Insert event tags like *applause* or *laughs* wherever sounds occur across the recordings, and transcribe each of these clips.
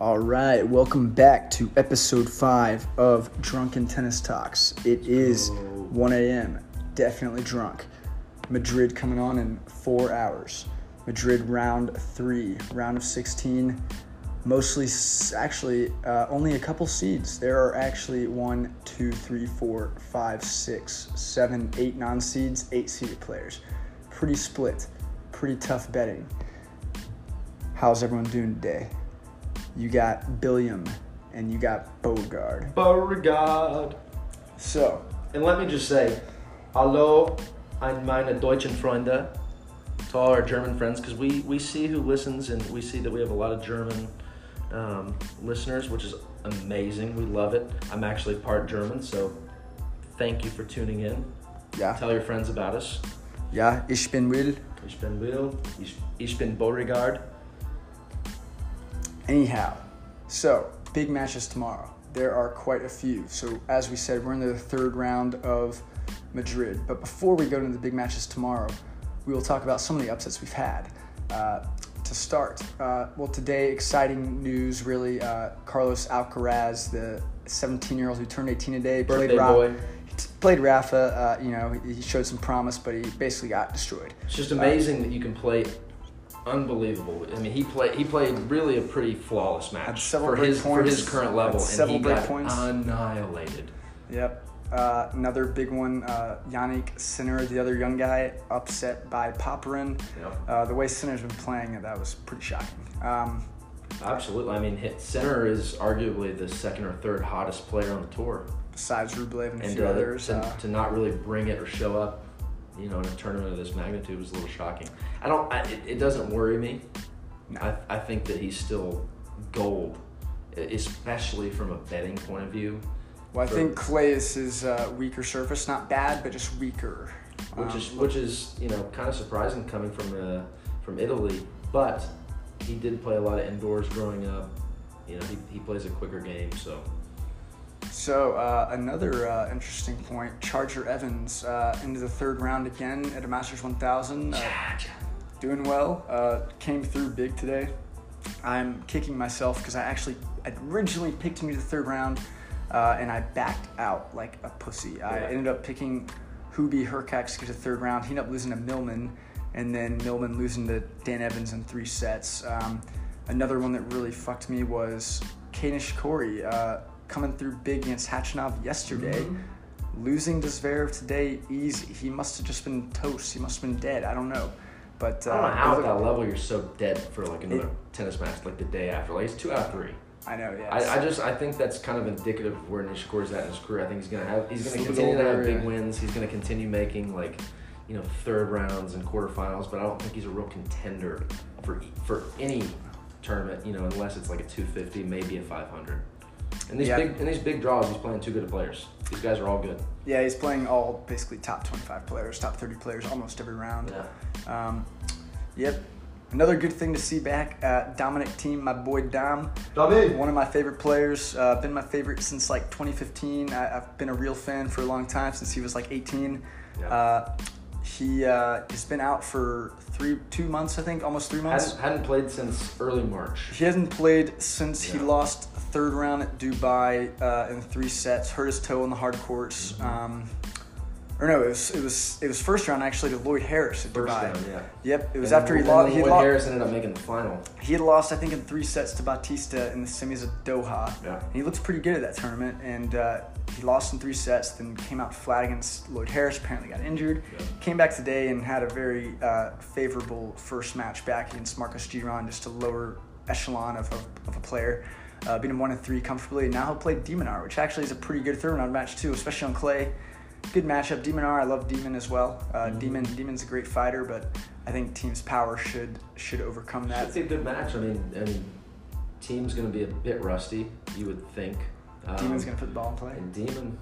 All right, welcome back to episode five of Drunken Tennis Talks. It is 1 a.m. Definitely drunk. Madrid coming on in four hours. Madrid round three, round of 16. Mostly, actually, uh, only a couple seeds. There are actually one, two, three, four, five, six, seven, eight non seeds, eight seeded players. Pretty split, pretty tough betting. How's everyone doing today? You got Billiam and you got Beauregard. Beauregard. So, And let me just say, hallo an meine deutschen Freunde, to all our German friends, because we, we see who listens and we see that we have a lot of German um, listeners, which is amazing. We love it. I'm actually part German, so thank you for tuning in. yeah. Tell your friends about us. Yeah, ich bin Will. Ich bin Will. Ich, ich bin Beauregard. Anyhow, so big matches tomorrow. There are quite a few. So, as we said, we're in the third round of Madrid. But before we go into the big matches tomorrow, we will talk about some of the upsets we've had. Uh, to start, uh, well, today, exciting news really. Uh, Carlos Alcaraz, the 17 year old who turned 18 today, Birthday Ra- played Rafa. Uh, you know, he showed some promise, but he basically got destroyed. It's just amazing that you can play unbelievable. I mean, he played he played really a pretty flawless match for his for his current level, and several he got points. annihilated. Yep. Uh, another big one, uh, Jannik Sinner, the other young guy, upset by Popyrin. Yep. Uh, the way Sinner's been playing, that was pretty shocking. Um, Absolutely. I mean, hit center is arguably the second or third hottest player on the tour, besides Rublev and a few others. to, Uh, to not really bring it or show up, you know, in a tournament of this magnitude was a little shocking. I don't. I, it, it doesn't worry me. No. I, I think that he's still gold, especially from a betting point of view. well, I for- think Clay is his uh, weaker surface. Not bad, but just weaker. which Um, is which is you know kind of surprising coming from uh, from Italy, but he did play a lot of indoors growing up. You know, he, he plays a quicker game, so So uh, another uh, interesting point: Charger Evans uh, into the third round again at a Masters 1000. Uh, doing well. Uh, came through big today. I'm kicking myself because I actually originally picked him to the third round, uh, and I backed out like a pussy. I ended up picking Hubi Hurkacz to get to the third round. He ended up losing to Millman, and then Millman losing to Dan Evans in three sets. Um, another one that really fucked me was Kei Nishikori uh, coming through big against Khachanov yesterday. Mhm. Losing to Zverev today, easy. He must have just been toast. He must have been dead. I don't know. But uh, I don't know how at that level you're so dead for like another tennis match like the day after. Like he's two out of three. I know, yeah. I, I just I think that's kind of indicative of where Nishikori's at in his career. I think he's gonna have he's gonna continue to have big wins. He's gonna continue making like you know third rounds and quarterfinals, but I don't think he's a real contender for for any tournament. You know, unless it's like a 250, maybe a 500. And these Yeah. big and these big draws, he's playing two good players. These guys are all good. yeah, he's playing all basically top 25 players, top 30 players almost every round. Yeah. Um, yep. Another good thing to see back, uh, Dominic Thiem, my boy Dom, David. one of my favorite players. Uh, been my favorite since like 2015. I, I've been a real fan for a long time since he was like 18. Yeah. Uh, he uh, has been out for three, two months, I think, almost three months. Hadn't, hadn't played since early March. He hasn't played since he lost third round at Dubai uh, in three sets. Hurt his toe on the hard courts. Mm-hmm. Um, or no, it was it was it was first round actually to Lloyd Harris at First Dubai. round, yeah. Yep, it was And after he lost. Lloyd lo- Harris ended up making the final. he had lost, I think, in three sets to Bautista in the semis of Doha. Yeah. He looked pretty good at that tournament, and uh, he lost in three sets. Then came out flat against Lloyd Harris. Apparently got injured. Yeah. Came back today and had a very uh, favorable first match back against Marcos Giron, just a lower echelon of, of, of a player. Uh, beat him one and three comfortably. And now he'll play de Minaur, which actually is a pretty good third round match too, especially on clay. Good matchup. de Minaur, I love Demon as well. Uh, Mhm. Demon, Demon's a great fighter, but I think Thiem's power should should overcome that. Be a good match. I mean, I mean, Thiem's going to be a bit rusty, you would think. Um, Demon's gonna put the ball in play. And Demon,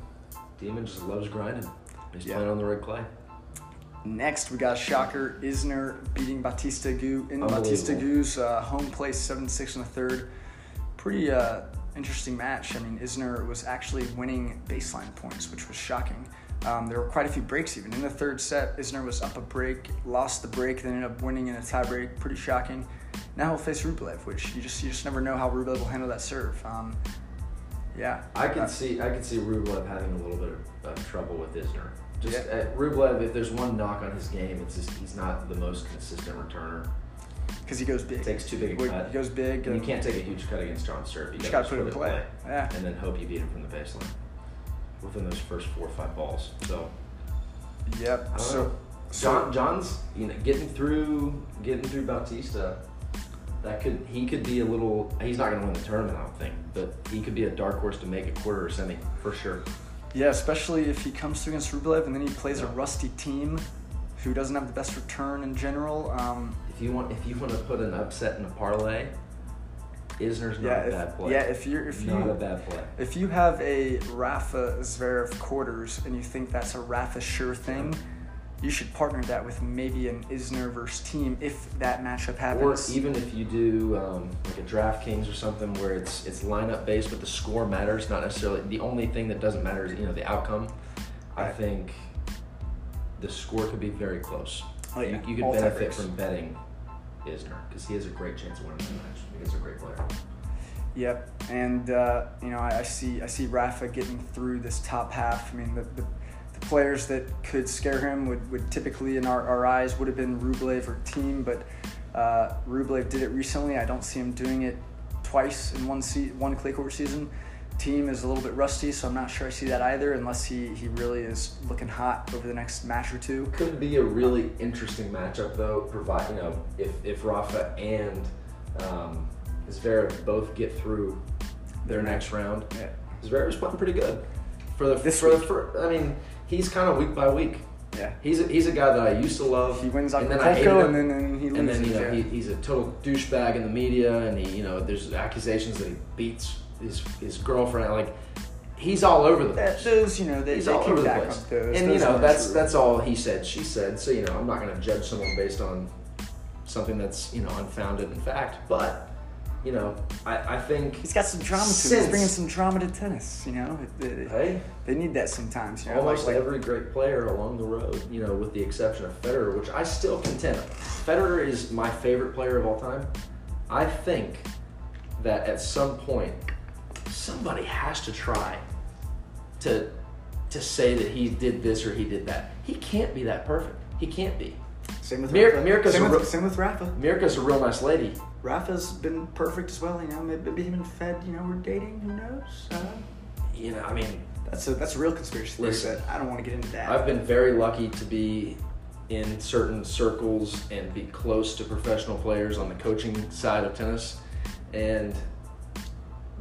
Demon just loves grinding. He's Yeah. playing on the red clay. Next, we got Shocker Isner beating Bautista Agut in Batista. Gu's uh, home place, 7 6 in the third. Pretty uh, interesting match. I mean, Isner was actually winning baseline points, which was shocking. Um, there were quite a few breaks even. In the third set, Isner was up a break, lost the break, then ended up winning in a tiebreak. Pretty shocking. now he'll face Rublev, which you just you just never know how Rublev will handle that serve. Um, yeah, I can Uh, see I could see Rublev having a little bit of, of trouble with Isner. Just Yeah. uh, Rublev, if there's one knock on his game, it's just he's not the most consistent returner. because he goes big. Takes too big a He cut. goes big. And you can't take a huge cut against John Serve. You just got gotta put it in play. Yeah. and then hope you beat him from the baseline within those first four or five balls. So Yep. So, know. John John's you know getting through getting through Bautista. That could he could be a little. He's not going to win the tournament, I don't think, but he could be a dark horse to make a quarter or semi for sure. yeah, especially if he comes through against Rublev and then he plays a rusty Thiem who doesn't have the best return in general. Um, If you want, if you want to put an upset in a parlay, Isner's not yeah, a bad if, play. yeah. If you're if not you a bad play. If you have a Rafa Zverev quarters and you think that's a Rafa sure thing, you should partner that with maybe an Isner versus Thiem if that matchup happens. Or even if you do um, like a DraftKings or something where it's it's lineup based, but the score matters, not necessarily the only thing that doesn't matter is you know the outcome. I think the score could be very close. Oh, yeah. You, you could All benefit from betting Isner because he has a great chance of winning the match. He's a great player. Yep, and uh, you know I, I see I see Rafa getting through this top half. I mean the, the, the players that could scare him would, would typically in our, our eyes would have been Rublev or Thiem, but uh, Rublev did it recently. I don't see him doing it twice in one se- one clay court season. Thiem is a little bit rusty, so I'm not sure I see that either, unless he, he really is looking hot over the next match or two. Could be a really interesting matchup though. Provide you know if if Rafa and um, Zverev both get through their next round, Yeah. Zverev's playing pretty good for the This for the week. fir- I mean, he's kind of week by week. Yeah. He's a, he's a guy that I used to love. He wins and then I hated and then, and he loses. and then you know yeah. he, he's a total douchebag in the media, and he you know there's accusations that he beats his his girlfriend. Like he's all over the that, place. those, you know, they, He's they all over the place. those. and Those you know that's true. that's all he said, she said. So you know I'm not going to judge someone based on something that's you know unfounded in fact, but you know I, I think He's got some drama to him. He's bringing some drama to tennis. You know, It- it- hey they need that sometimes. You know, almost like, every great player along the road, you know, with the exception of Federer, which I still contend. Federer is my favorite player of all time. I think that at some point, somebody has to try to to say that he did this or he did that. He can't be that perfect. He can't be. same with Mir- Rafa. Mirka's same, a with, real- same with Rafa. Mirka's a real nice lady. Rafa's been perfect as well. You know, maybe, him and Fed, you know, we're dating. Who knows? Uh, You know, I mean, that's a that's a real conspiracy theory. Listen, that I don't want to get into that. I've been very lucky to be in certain circles and be close to professional players on the coaching side of tennis. And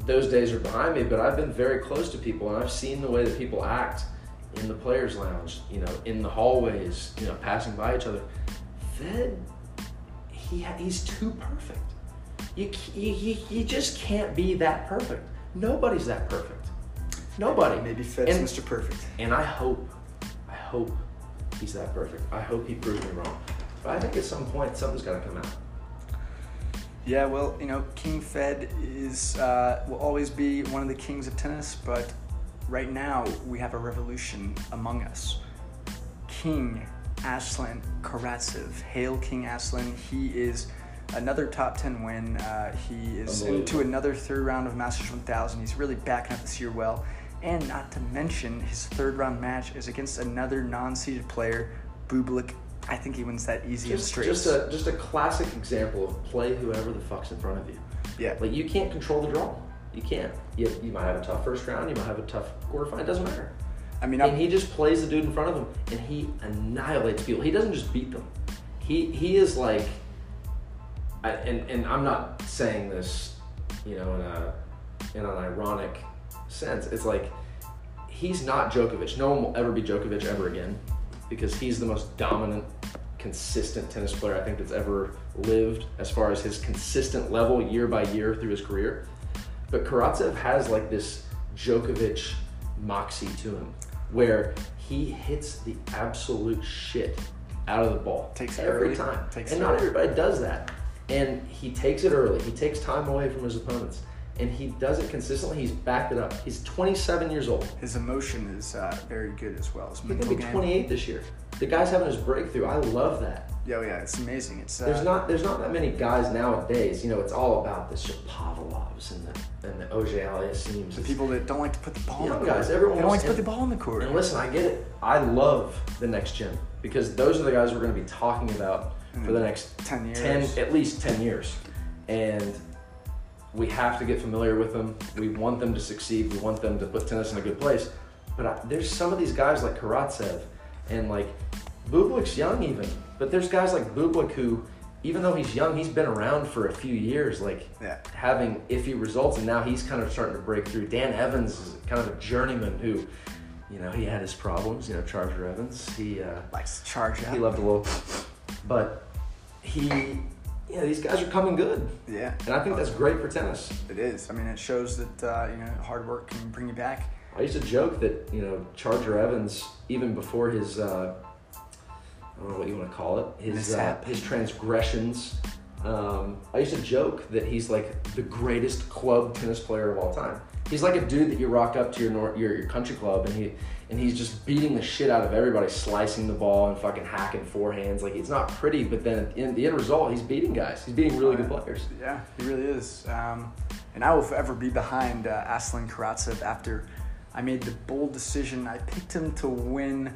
those days are behind me, but I've been very close to people and I've seen the way that people act in the players' lounge, you know, in the hallways, you know, passing by each other. Fed, he, he's too perfect. You, you, you, just can't be that perfect. Nobody's that perfect. Nobody. maybe Fed's And- Mr. Perfect. and I hope, I hope he's that perfect. I hope he proves me wrong. But I think at some point something's got to come out. Yeah, well, you know, King Fed is uh, will always be one of the kings of tennis, but right now we have a revolution among us. King Aslan Karatsev, hail King Aslan. He is another top ten win. Uh, he is into another third round of Masters 1000. He's really backing up this year well, and not to mention his third round match is against another non-seeded player, Bublik. I think he wins that easy and straight. just a just a classic example of play whoever the fuck's in front of you. yeah. Like you can't control the draw. You can't. You, you might have a tough first round. You might have a tough quarterfinal. It doesn't matter. I mean, And I'm, he just plays the dude in front of him, and he annihilates people. He doesn't just beat them. He he is like, I, and and I'm not saying this, you know, in a in an ironic sense. It's like he's not Djokovic. No one will ever be Djokovic ever again, because he's the most dominant, consistent tennis player I think that's ever lived as far as his consistent level year by year through his career. But Karatsev has like this Djokovic moxie to him, where he hits the absolute shit out of the ball Takes every early. time. Takes and not everybody does that. And he takes it early. He takes time away from his opponents. And he does it consistently. He's backed it up. He's 27 years old. his emotion is uh, very good as well. He's gonna be game. 28 this year. The guy's having his breakthrough. I love that. Yeah, yeah, it's amazing. It's uh, There's not there's not that many guys nowadays. You know, it's all about the Shapovalovs and the and the Auger-Aliassimes. the people that don't like to put the ball in Young the court. guys, everyone they don't like wants- to put the ball in the court. And listen, I get it. I love the next gen because those are the guys we're going to be talking about for the next Ten years. ten, at least ten years, and we have to get familiar with them. We want them to succeed. We want them to put tennis in a good place. But I, there's some of these guys like Karatsev and like Bublik's young even, but there's guys like Bublik who, even though he's young, he's been around for a few years, like Yeah. having iffy results, and now he's kind of starting to break through. Dan Evans is kind of a journeyman who, you know, he had his problems. You know, Charger Evans, he. Uh, likes to charge he loved a little, but he, Yeah, these guys are coming good, yeah, and I think that's great for tennis. it is. I mean, it shows that uh, you know hard work can bring you back. I used to joke that you know Charger Evans, even before his, uh, I don't know what you want to call it, his uh, his transgressions. Um, I used to joke that he's like the greatest club tennis player of all time. He's like a dude that you rock up to your nor- your, your country club and he and he's just beating the shit out of everybody, slicing the ball and fucking hacking forehands. Like it's not pretty, but then in the end result, he's beating guys. He's beating really good players. Yeah, he really is. Um, and I will forever be behind uh, Aslan Karatsev after I made the bold decision. I picked him to win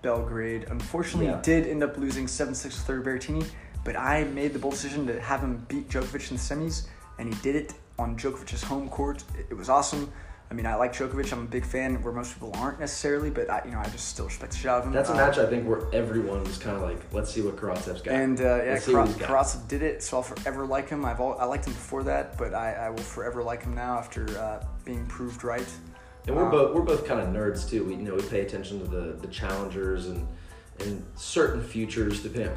Belgrade. Unfortunately, Yeah. did end up losing 7 6 to third Berrettini, but I made the bold decision to have him beat Djokovic in the semis, and he did it on Djokovic's home court. It, was awesome. I mean, I like Djokovic. I'm a big fan, where most people aren't necessarily, but I, you know, I just still respect the shit out of him. That's a Uh, match I think where everyone was kind of like, let's see what Karatsev's got. and uh, yeah, Let's see what Kara- he's got. Karatsev did it, so I'll forever like him. I've all, I liked him before that, but I, I will forever like him now after uh, being proved right. And we're Um, both we're both kind of nerds too. We you know we pay attention to the the challengers and and certain futures. Depending,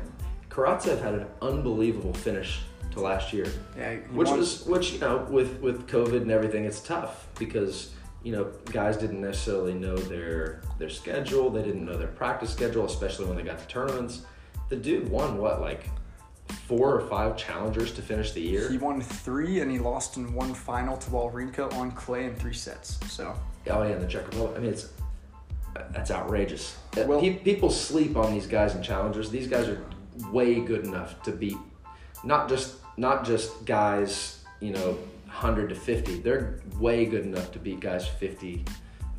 Karatsev had an unbelievable finish to last year, Yeah, which won- was which you know with with COVID and everything, it's tough because you know guys didn't necessarily know their their schedule. They didn't know their practice schedule, especially when they got to tournaments. The dude won what like four or five challengers to finish the year. he won three, and he lost in one final to Wawrinka on clay in three sets. So Oh yeah, in the Czech Republic. I mean, it's that's outrageous. Uh, Well- Pe- people sleep on these guys and challengers. These guys are way good enough to beat not just not just guys, you know, hundred to fifty. They're way good enough to beat guys fifty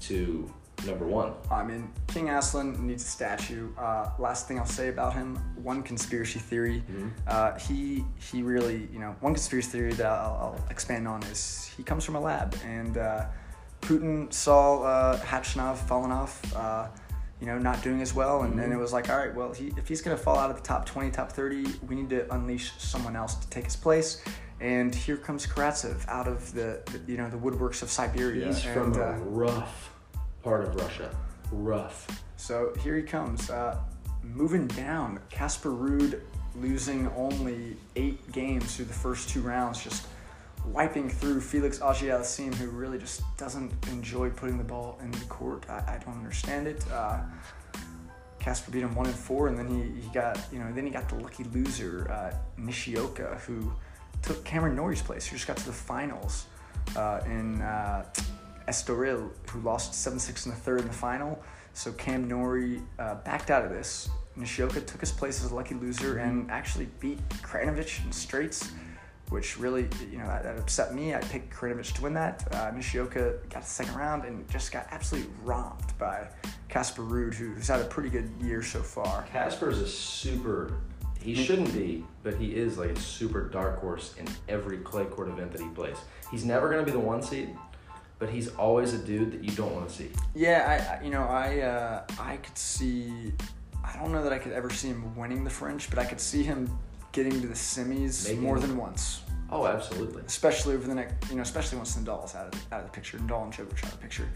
to number one. I mean, King Aslan needs a statue. Uh, last thing I'll say about him: one conspiracy theory. Uh, he he really, you know, one conspiracy theory that I'll, I'll expand on is he comes from a lab, and uh, Putin saw uh, Khachanov falling off. Uh, you know, not doing as well, and then it was like, all right, well, he, if he's gonna fall out of the top twenty, top thirty, we need to unleash someone else to take his place. And here comes Karatsev out of the, the you know the woodworks of Siberia. He's and, from a uh, rough part of Russia. Rough. So here he comes. Uh, moving down, Casper Ruud losing only eight games through the first two rounds, just wiping through Felix Auger-Aliassime, who really just doesn't enjoy putting the ball in the court. I, I don't understand it. Uh, Casper beat him one and four, and then he, he got you know then he got the lucky loser uh, Nishioka, who took Cameron Norrie's place, who just got to the finals uh, in uh, Estoril, who lost seven six in the third in the final. So Cam Norrie uh, backed out of this. Nishioka took his place as a lucky loser and actually beat Krajinovic in straights, which really, you know, that, that upset me. I picked Krajinovic to win that. Uh, Nishioka got the second round and just got absolutely romped by Casper Ruud, who- who's had a pretty good year so far. Casper's a super. He shouldn't be, but he is like a super dark horse in every clay court event that he plays. He's never going to be the one seed, but he's always a dude that you don't want to see. Yeah, I, you know, I uh, I could see. I don't know that I could ever see him winning the French, but I could see him getting to the semis Making- more than once. Oh, absolutely. especially over the next, you know, especially once Nadal's out of out of the picture, Nadal and Djokovic out of the picture.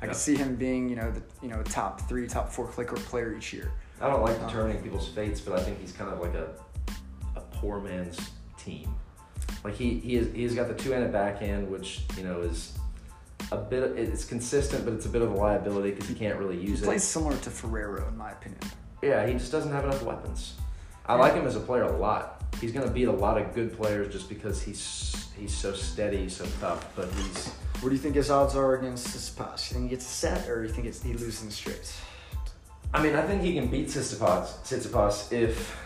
I Yeah. could see him being, you know, the you know top three, top four clicker player each year. I don't like determining people's fates, but I think he's kind of like a a poor man's Thiem. Like he he is he's got the two-handed backhand, which you know is a bit. Of, it's consistent, but it's a bit of a liability because he can't really use He use plays it. similar to Ferrero, in my opinion. Yeah, he just doesn't have enough weapons. I like him as a player a lot. He's gonna beat a lot of good players just because he's he's so steady, so tough. But he's What do you think his odds are against Tsitsipas? You think he gets a set, or you think it's, he loses in straights? I mean, I think he can beat Tsitsipas, Tsitsipas if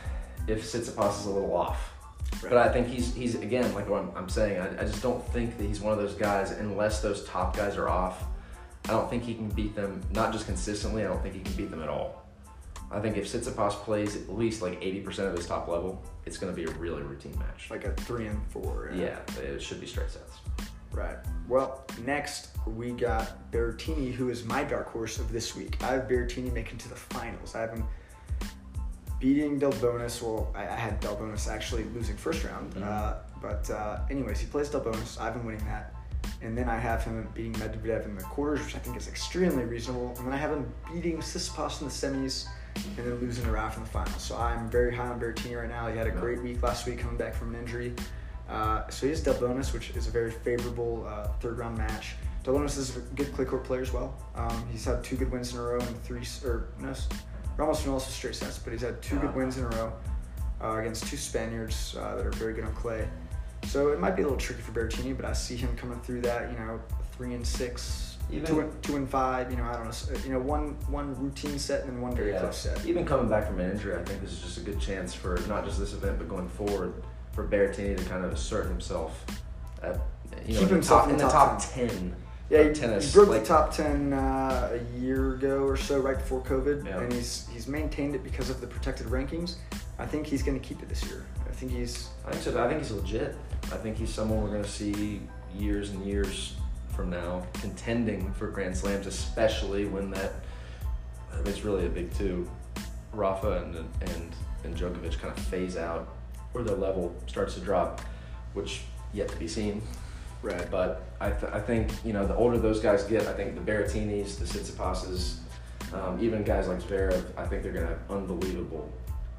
if Tsitsipas is a little off. Right. But I think he's he's again like what I'm, I'm saying. I, I just don't think that he's one of those guys unless those top guys are off. I don't think he can beat them. Not just consistently. I don't think he can beat them at all. I think if Tsitsipas plays at least like 80% of his top level, it's going to be a really routine match. Like a three and four. yeah, it should be straight sets. Right. Well, next we got Berrettini, who is my dark horse of this week. I have Berrettini making to the finals. I have him beating Delbonis. Well, I, I had Delbonis actually losing first round. Mhm. Uh, but uh, anyways, he plays Delbonis. I have been winning that. And then I have him beating Medvedev in the quarters, which I think is extremely reasonable. And then I have him beating Tsitsipas in the semis and then losing to Raf in the finals. So I'm very high on Berrettini right now. He had a great week last week coming back from an injury. Uh, so he has Delbonis, which is a very favorable uh, third round match. Delbonis is a good clay court player as well. Um, he's had two good wins in a row and three, or no, Ramos Viñolas is straight sets, but he's had two good wins in a row uh, against two Spaniards uh, that are very good on clay. So it might be a little tricky for Berrettini, but I see him coming through that. You know, three and six, Even- two and two and five. You know, I don't know. You know, one one routine set and then one very Yeah. close set. Even coming back from an injury, I think this is just a good chance for not just this event, but going forward for Berrettini to kind of assert himself at you know Keep in the himself top, in the top top ten. Yeah, he, tennis. he broke like, the top ten uh, a year ago or so, right before COVID, Yeah. and he's he's maintained it because of the protected rankings. I think he's going to keep it this year. I think he's I think so. I think he's legit. I think he's someone we're going to see years and years from now contending for Grand Slams, especially when that I mean, it's really a big two. Rafa and and and Djokovic kind of phase out, or their level starts to drop, which yet to be seen. Right. But I, th- I think you know the older those guys get, I think the Berrettinis, the Tsitsipas's, um, even guys like Zverev, I think they're gonna have unbelievable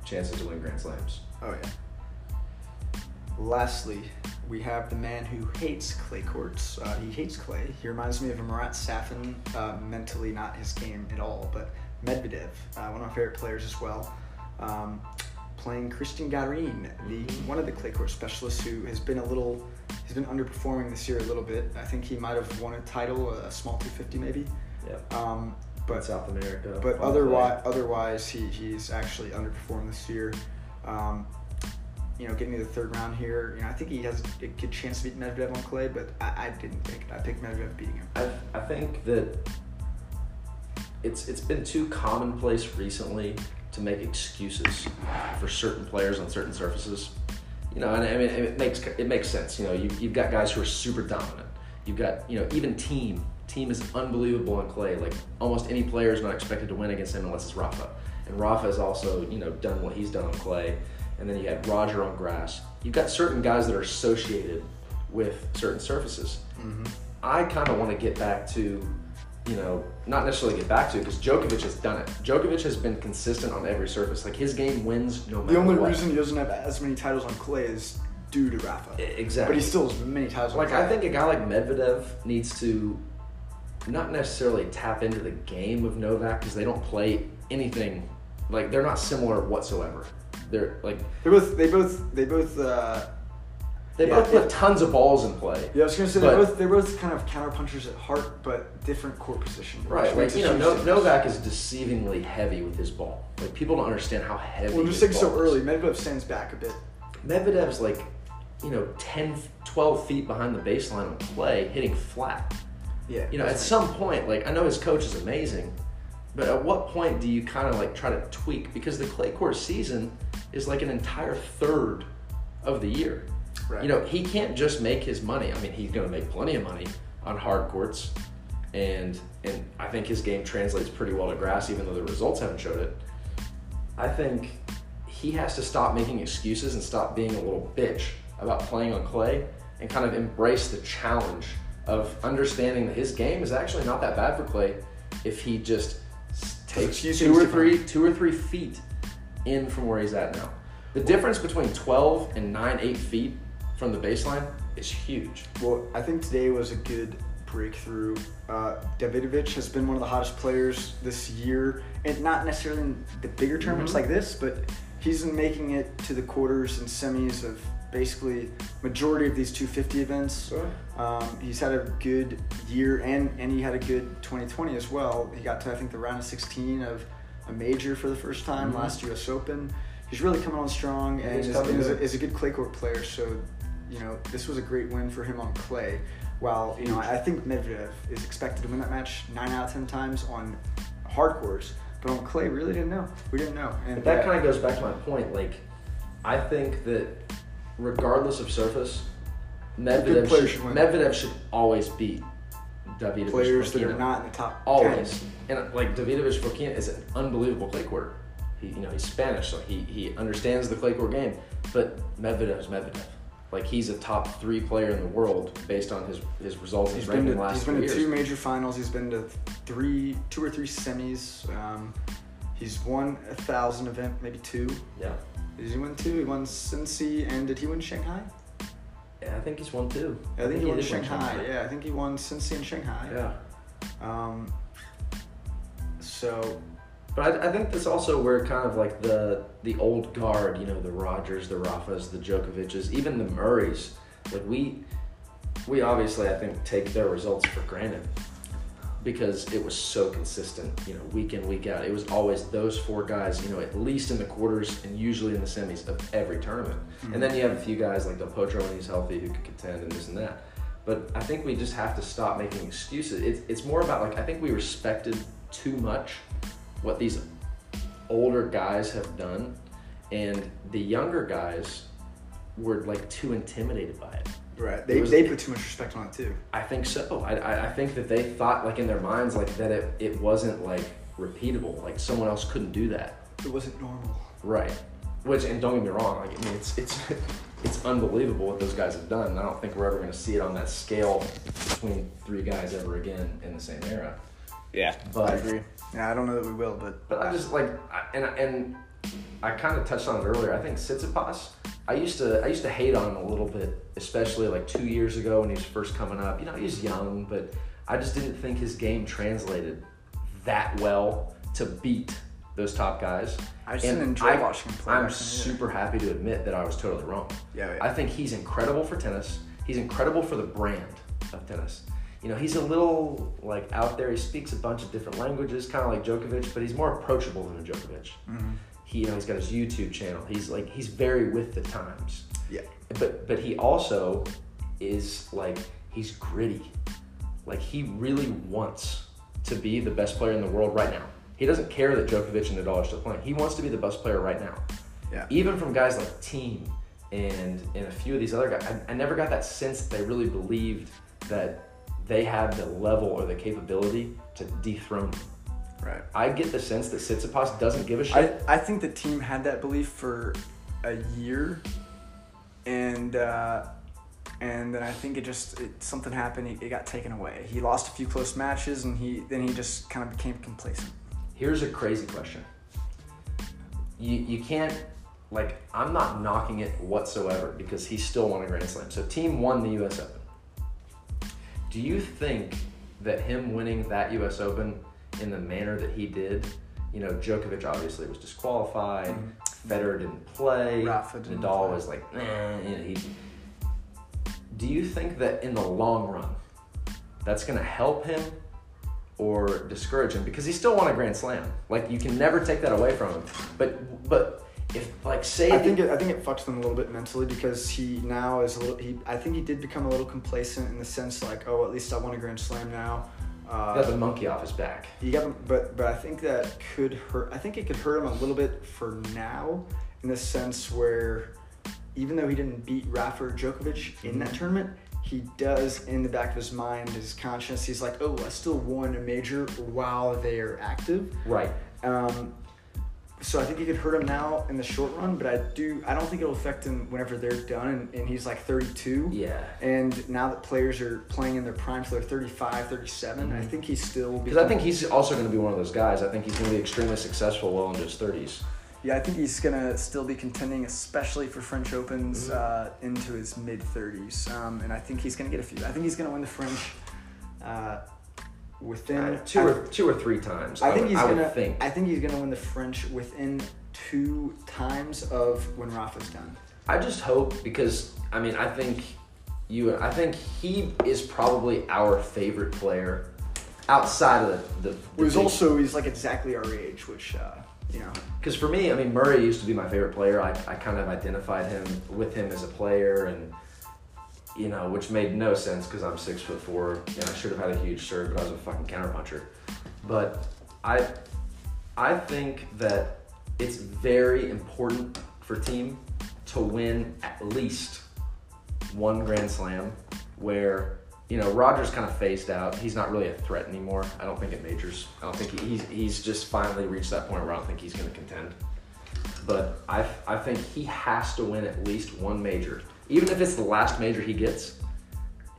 chances to win Grand Slams. Oh yeah. Lastly, we have the man who hates clay courts. Uh, he hates clay. He reminds me of a Marat Safin, uh, mentally not his game at all, but Medvedev, uh, one of my favorite players as well. Um, playing Cristian Garin, the Mhm. one of the clay court specialists who has been a little, he's been underperforming this year a little bit. I think he might have won a title, a small 250 maybe. Yep. Um, But but South America. but otherwise, otherwise he, he's actually underperformed this year. Um, you know, getting to the third round here. You know, I think he has a good chance to beat Medvedev on clay, but I, I didn't pick it. I picked Medvedev beating him. I, I think that it's it's been too commonplace recently to make excuses for certain players on certain surfaces. You know, and I mean it makes it makes sense. You know, you you've got guys who are super dominant. You've got you know even Thiem Thiem is unbelievable on clay. Like almost any player is not expected to win against him unless it's Rafa. And Rafa has also you know done what he's done on clay. And then you had Roger on grass. You've got certain guys that are associated with certain surfaces. Mm-hmm. I kind of want to get back to, you know, not necessarily get back to because Djokovic has done it. Djokovic has been consistent on every surface. Like his game wins no matter The only what. reason he doesn't have as many titles on clay is due to Rafa. Exactly. But he still has many titles on like. I think a guy like Medvedev needs to not necessarily tap into the game of Novak because they don't play anything like they're not similar whatsoever. They're like they both they both they both uh, they Yeah, both put it- tons of balls in play. yeah I was gonna say they're both they're both kind of counter punchers at heart, but different court position. Right, like you know, no. Novak is deceivingly heavy with his ball. Like people don't understand how heavy. Well, just saying so early. Medvedev stands back a bit. Medvedev's like, you know, 10, 12 feet behind the baseline on play, hitting flat. Yeah. You know, at some point, like, I know his coach is amazing, but at what point do you kind of like try to tweak? Because the clay court season is like an entire third of the year. Right. You know, he can't just make his money. I mean, he's going to make plenty of money on hard courts, and and I think his game translates pretty well to grass, even though the results haven't showed it. I think he has to stop making excuses and stop being a little bitch about playing on clay, and kind of embrace the challenge of understanding that his game is actually not that bad for clay if he just takes two or three two or three feet in from where he's at now. The difference between 12 and 9, 8 feet from the baseline is huge. Well, I think today was a good breakthrough. Uh, Davidovich has been one of the hottest players this year, and not necessarily in the bigger tournaments Mhm. like this, but he's been making it to the quarters and semis of basically majority of these 250 events. Um, he's had a good year, and and he had a good 2020 as well. He got to I think the round of 16 of a major for the first time Mhm. last U.S. Open. he's really coming on strong and is, is, a, good. is a good clay court player. So, you know, this was a great win for him on clay. While you know, I think Medvedev is expected to win that match nine out of ten times on hard courts, but on clay, really didn't know. We didn't know, and But that kind of goes back to my point. Like, I think that regardless of surface, Medvedev should, should. Medvedev should always beat Davidovich. players that are not in the top always. And uh, like Davidovich Fokina is an unbelievable clay court. He, you know, he's Spanish, so he he understands the clay court game. But Medvedev is Medvedev. Like he's a top three player in the world based on his his results. He's been to, he's been to two major finals. He's been to three, two or three semis. Um, he's won a thousand event, maybe two. yeah. Did he win two? He won Cincy, and did he win Shanghai? yeah, I think he's won two. I think he won did Shanghai. Yeah, I think he won Cincy and Shanghai. Yeah. Um, so But I, I think that's also where kind of like the the old guard, you know, the Rogers, the Rafas, the Djokovic's, even the Murrays, like we we obviously I think take their results for granted because it was so consistent, you know, week in week out. It was always those four guys, you know, at least in the quarters and usually in the semis of every tournament. And then you have a few guys like Del Potro when he's healthy who could contend and this and that. But I think we just have to stop making excuses. It's, it's more about like I think we respected too much what these older guys have done, and the younger guys were like too intimidated by it. right, they, was- they put too much respect on it too. I think so. I, I, I think that they thought like in their minds like that it, it wasn't like repeatable. Like someone else couldn't do that. It wasn't normal. Right. Which and don't get me wrong, like I mean it's it's *laughs* it's unbelievable what those guys have done. And I don't think we're ever gonna see it on that scale between three guys ever again in the same era. Yeah, But- I agree. Yeah, I don't know that we will, but But I just like, I, and and I kind of touched on it earlier. I think Tsitsipas. I used to I used to hate on him a little bit, especially like two years ago when he was first coming up. You know, he was young, but I just didn't think his game translated that well to beat those top guys. I just And didn't enjoy I- watching him play. I'm back either. super happy to admit that I was totally wrong. Yeah, yeah. I think he's incredible for tennis. He's incredible for the brand of tennis. You know, he's a little like out there. He speaks a bunch of different languages, kind of like Djokovic, but he's more approachable than a Djokovic. Mhm. He, you know, he's got his YouTube channel. He's like he's very with the times. Yeah. But but he also is like he's gritty. Like he really wants to be the best player in the world right now. He doesn't care that Djokovic and Nadal are still playing. He wants to be the best player right now Yeah. even from guys like Thiem and and a few of these other guys, I, I never got that sense that they really believed that they have the level or the capability to dethrone him. Right. I get the sense that Tsitsipas doesn't give a shit. I think the Thiem had that belief for a year, and uh, and then I think it just it, something happened. It, it got taken away. He lost a few close matches, and he then he just kind of became complacent. Here's a crazy question. You you can't like I'm not knocking it whatsoever because he still won a Grand Slam. So Thiem won the U.S. Open. Do you think that him winning that U.S. Open in the manner that he did, you know, Djokovic obviously was disqualified, Mhm. Federer didn't play, Rafa didn't Nadal play. was like, nah, you know, he. Do you think that in the long run, that's going to help him or discourage him because he still won a Grand Slam. Like you can never take that away from him. But but if like say I think it, I think it fucks them a little bit mentally because he now is a little. He I think he did become a little complacent in the sense like, oh, at least I won a Grand Slam now. Uh, got the monkey off his back. You got but but I think that could hurt. I think it could hurt him a little bit for now, in the sense where even though he didn't beat Rafa Djokovic in that tournament, he does in the back of his mind, his conscience, he's like, oh, I still won a major while they are active. Right. Um, so I think it could hurt him now in the short run, but I do. I don't think it'll affect him whenever they're done and, and he's like 32. Yeah. And now that players are playing in their prime, so they're 35, 37, I Mhm. think he's still. Because I think he's also going to be one of those guys. I think he's going to be extremely successful well into his thirties. Yeah, I think he's gonna still be contending, especially for French Opens Mhm. uh, into his mid 30s. Um, and I think he's gonna get a few. I think he's gonna win the French uh, within two I, or two or three times. I think would, he's I gonna. think. I think he's gonna win the French within two times of when Rafa's done. I just hope because I mean I think you I think he is probably our favorite player outside of the the. the big- also he's like exactly our age, which uh, you know. Because for me, I mean, Murray used to be my favorite player. I, I kind of identified him with him as a player, and you know, which made no sense because I'm six foot four and I should have had a huge serve, but I was a fucking counterpuncher. But I, I think that it's very important for Thiem to win at least one Grand Slam where you know Rogers kind of phased out. He's not really a threat anymore. I don't think at majors. I don't think he, he's he's just finally reached that point where I don't think he's going to contend. But I I think he has to win at least one major, even if it's the last major he gets,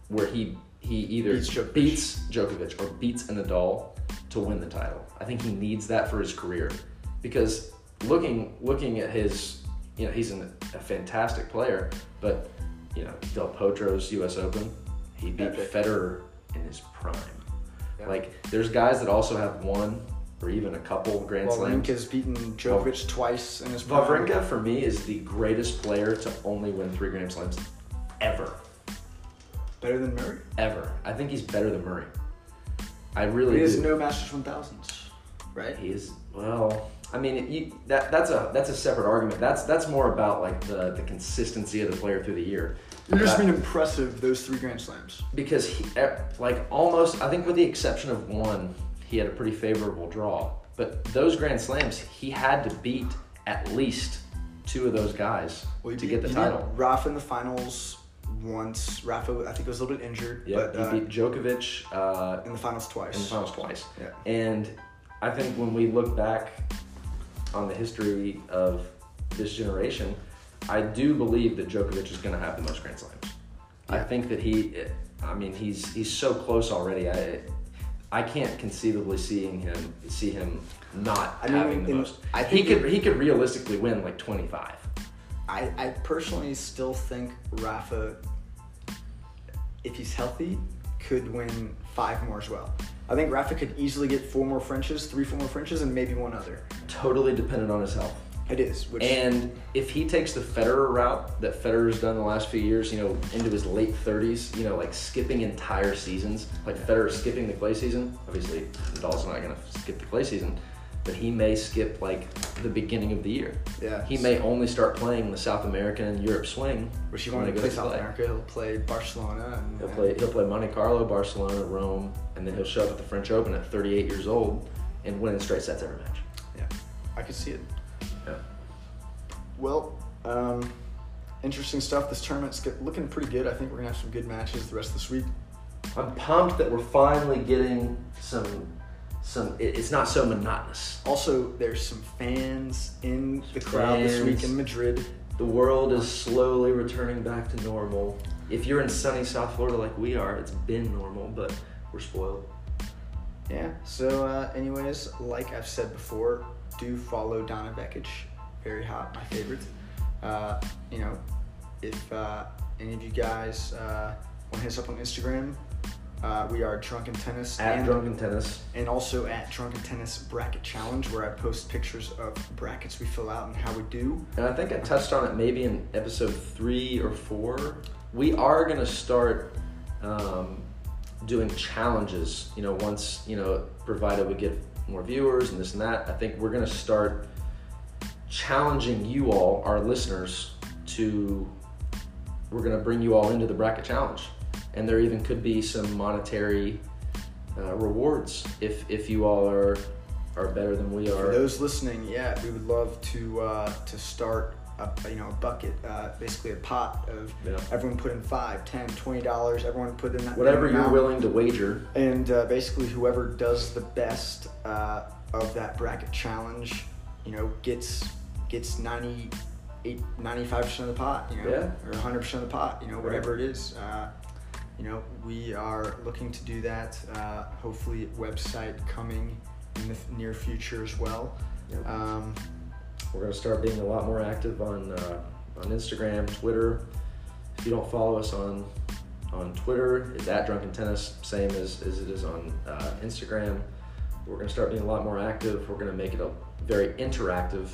where he he either Beats Djokovic. beats Djokovic or beats Nadal to win the title. I think he needs that for his career because looking looking at his you know he's an, a fantastic player, but you know Del Potro's U.S. Open, he beat Epic. Federer in his prime. Yeah. Like there's guys that also have one or even a couple Grand Slams. Wawrinka's beaten Djokovic twice in his prime. Wawrinka for me is the greatest player to only win three Grand Slams ever. better than Murray. Ever. I think he's better than Murray. I really he has do. no Masters 1000s, right? He is well. I mean, you, that that's a that's a separate argument. That's that's more about like the the consistency of the player through the year. You just That- mean impressive those three Grand Slams. because he eh, like almost I think with the exception of one, he had a pretty favorable draw. But those Grand Slams, he had to beat at least two of those guys Well, to get the title. Rafa in the finals once. Rafa, I think, was a little bit injured, Yeah, but uh, he beat Djokovic uh, in the finals twice. in the finals twice. Yeah. And I think when we look back on the history of this generation, I do believe that Djokovic is going to have the most Grand Slams. I think that he, I mean, he's he's so close already. I I can't conceivably seeing him see him not I mean, having the in- most. I he could he could realistically win like twenty five. I, I personally still think Rafa, if he's healthy, could win five more as well. I think Rafa could easily get four more Frenches, three, four more Frenches, and maybe one other. Totally dependent on his health. It is. Which, And if he takes the Federer route that Federer's done the last few years, you know, into his late 30s, you know, like skipping entire seasons, like Federer skipping the clay season. Obviously, Nadal's not going to skip the clay season, but he may skip like the beginning of the year. yeah, He may only start playing the South American and Europe swing. Which he when wanted to it play South clay. America. He'll play Barcelona. And, He'll play. He'll play Monte Carlo, Barcelona, Rome, and then he'll show up at the French Open at 38 years old and win in straight sets every match. Yeah, I could see it. Yeah. Well, um, interesting stuff. This tournament's get, looking pretty good. I think we're gonna have some good matches the rest of this week. I'm pumped that we're finally getting some some. It, it's not so monotonous. Also, there's some fans in the crowd this week in Madrid. The world is slowly returning back to normal. If you're in sunny South Florida like we are, it's been normal, but we're spoiled. Yeah. So, uh, anyways, like I've said before, do follow Donna Vekic. Very hot, my favorite. Uh, you know, if uh, any of you guys uh, want to hit us up on Instagram, uh, we are Drunken Tennis At and, Drunken Tennis, and also at Drunken Tennis Bracket Challenge, where I post pictures of brackets we fill out and how we do. and I think I touched on it maybe in episode three or four. We are gonna start um, doing challenges. You know, once you know, provided we get more viewers and this and that. I think we're gonna start challenging you all, our listeners, to. We're gonna bring you all into the bracket challenge, and there even could be some monetary uh, rewards if if you all are are better than we are. For those listening, yeah, we would love to uh, to start a you know a bucket, uh, basically a pot of Yeah. everyone put in five, ten, twenty dollars. Everyone put in that Whatever you're willing to wager. And uh, basically, whoever does the best uh, of that bracket challenge, you know, gets gets 98, 95 percent of the pot, you know, Yeah. or hundred percent of the pot, you know, Right. whatever it is. Uh, you know, we are looking to do that. Uh, hopefully, website coming in the near future as well. Yep. Um, We're gonna start being a lot more active on uh, on Instagram, Twitter. If you don't follow us on on Twitter, it's at Drunken Tennis, same as, as it is on uh, Instagram. We're gonna start being a lot more active. We're gonna make it a very interactive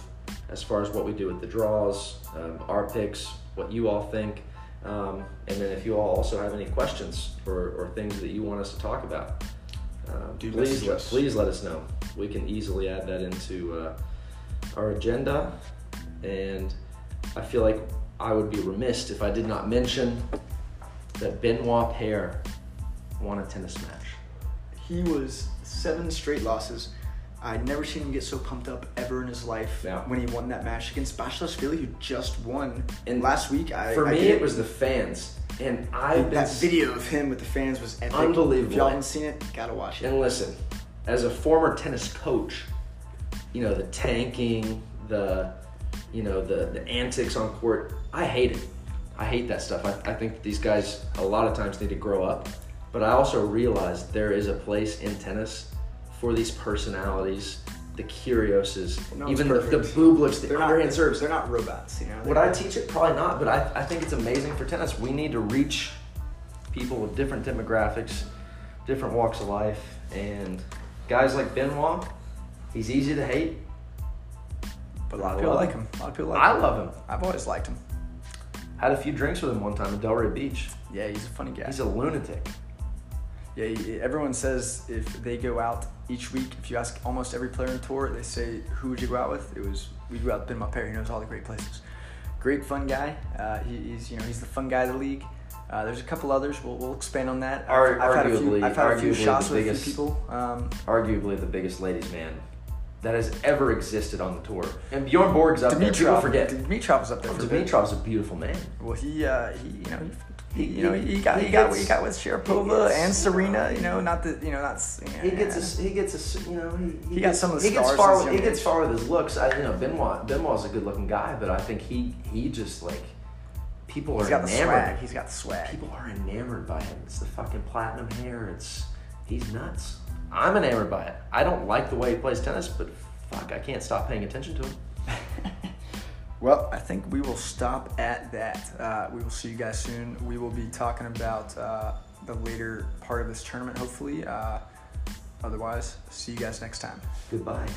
as far as what we do with the draws, um, our picks, what you all think, um, and then if you all also have any questions or, or things that you want us to talk about, Do please let, us. please let us know. We can easily add that into uh, our agenda, and I feel like I would be remiss if I did not mention that Benoit Paire won a tennis match. He was seven straight losses. I'd never seen him get so pumped up ever in his life Yeah. when he won that match against Basilashvili, who just won. And last week, I For I me, it was the fans, and I've been that s- video of him with the fans was epic. Unbelievable. If y'all haven't seen it, gotta watch it. And listen, as a former tennis coach, you know the tanking, the you know the the antics on court. I hate it. I hate that stuff. I, I think these guys a lot of times need to grow up. But I also realize there is a place in tennis for these personalities, the Kyrgioses, No even the, the. Bubliks, the They're not underhand serves. They're not robots, you know. Would I teach it? Probably not, but I, I think it's amazing for tennis. We need to reach people with different demographics, different walks of life, and guys like Benoit, he's easy to hate. But a lot of people like him. A lot of people like I him. love him. I've always liked him. Had a few drinks with him one time at Delray Beach. Yeah, he's a funny guy. He's a lunatic. Yeah, everyone says if they go out each week, if you ask almost every player on the tour, they say, who would you go out with? It was, we'd go out with Ben Montpellier. He knows all the great places. Great fun guy. Uh, he, he's, you know, he's the fun guy of the league. Uh, there's a couple others. We'll, we'll expand on that. I've, had a few, arguably- I've had a few shots with biggest- a few people. Um, Arguably the biggest ladies' man that has ever existed on the tour. And Bjorn Borg's up there. People forget. Dimitrov was up there Oh, for a bit. Dimitrov's a beautiful man. Well, he, uh, he, you know, he, He- you know, he, got, he he, got, gets- he got with Sharapova gets- and Serena. You know, not that, you know, not. He gets a, he gets a, you know, he, He got gets, some of the he gets far, with- he young gets far with his looks. I, you know, Benoit, Benoit's a good looking guy, but I think he, he just like, people are He's got the enamored. swag. He's got the swag. People are enamored by him. It's the fucking platinum hair. It's, he's nuts. I'm enamored by it. I don't like the way he plays tennis, but fuck, I can't stop paying attention to him. *laughs* well, I think we will stop at that. Uh, we will see you guys soon. We will be talking about uh, the later part of this tournament, hopefully. Uh, otherwise, see you guys next time. Goodbye.